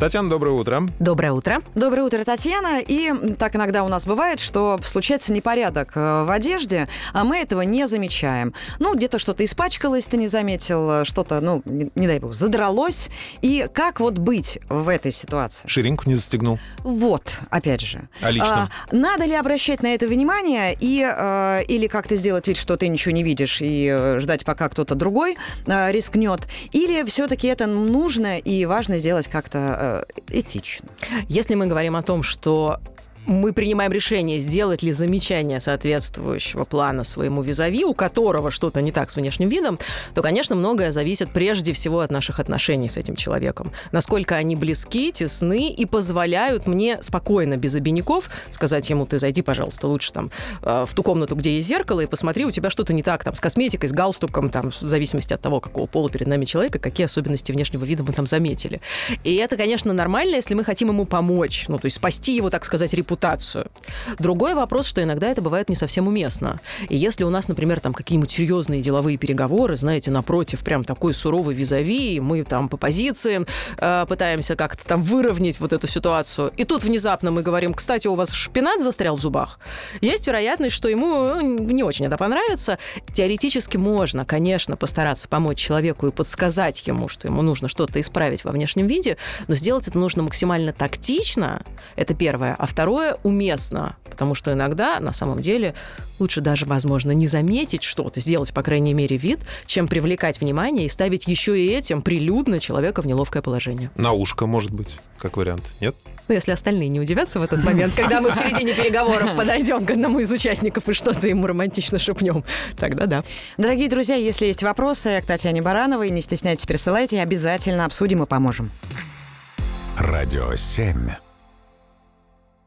Татьяна, доброе утро. Доброе утро. Доброе утро, Татьяна. И так иногда у нас бывает, что случается непорядок э, в одежде, а мы этого не замечаем. Ну, где-то что-то испачкалось, ты не заметил, что-то, ну, не, не дай бог, задралось. И как вот быть в этой ситуации? Ширинку не застегнул. Вот, опять же. А лично? А, надо ли обращать на это внимание и, э, или как-то сделать вид, что ты ничего не видишь и э, ждать, пока кто-то другой э, рискнет? Или все-таки это нужно и важно сделать как-то э, этично? Если мы говорим о том, что мы принимаем решение, сделать ли замечание соответствующего плана своему визави, у которого что-то не так с внешним видом, то, конечно, многое зависит прежде всего от наших отношений с этим человеком. Насколько они близки, тесны и позволяют мне спокойно, без обиняков, сказать ему, ты зайди, пожалуйста, лучше там э, в ту комнату, где есть зеркало, и посмотри, у тебя что-то не так там с косметикой, с галстуком, там, в зависимости от того, какого пола перед нами человека, какие особенности внешнего вида мы там заметили. И это, конечно, нормально, если мы хотим ему помочь, ну, то есть спасти его, так сказать, репутацию. Другой вопрос, что иногда это бывает не совсем уместно. И если у нас, например, там какие-нибудь серьезные деловые переговоры, знаете, напротив, прям такой суровый визави, мы там по позициям э, пытаемся как-то там выровнять вот эту ситуацию, и тут внезапно мы говорим, кстати, у вас шпинат застрял в зубах, есть вероятность, что ему ну, не очень это понравится. Теоретически можно, конечно, постараться помочь человеку и подсказать ему, что ему нужно что-то исправить во внешнем виде, но сделать это нужно максимально тактично, это первое. А второе, уместно, потому что иногда, на самом деле, лучше даже, возможно, не заметить что-то, сделать, по крайней мере, вид, чем привлекать внимание и ставить еще и этим прилюдно человека в неловкое положение. На ушко, может быть, как вариант. Нет? Ну, если остальные не удивятся в этот момент, когда мы в середине переговоров подойдем к одному из участников и что-то ему романтично шепнем, тогда да. Дорогие друзья, если есть вопросы к Татьяне Барановой, не стесняйтесь, присылайте, обязательно обсудим и поможем. Радио 7.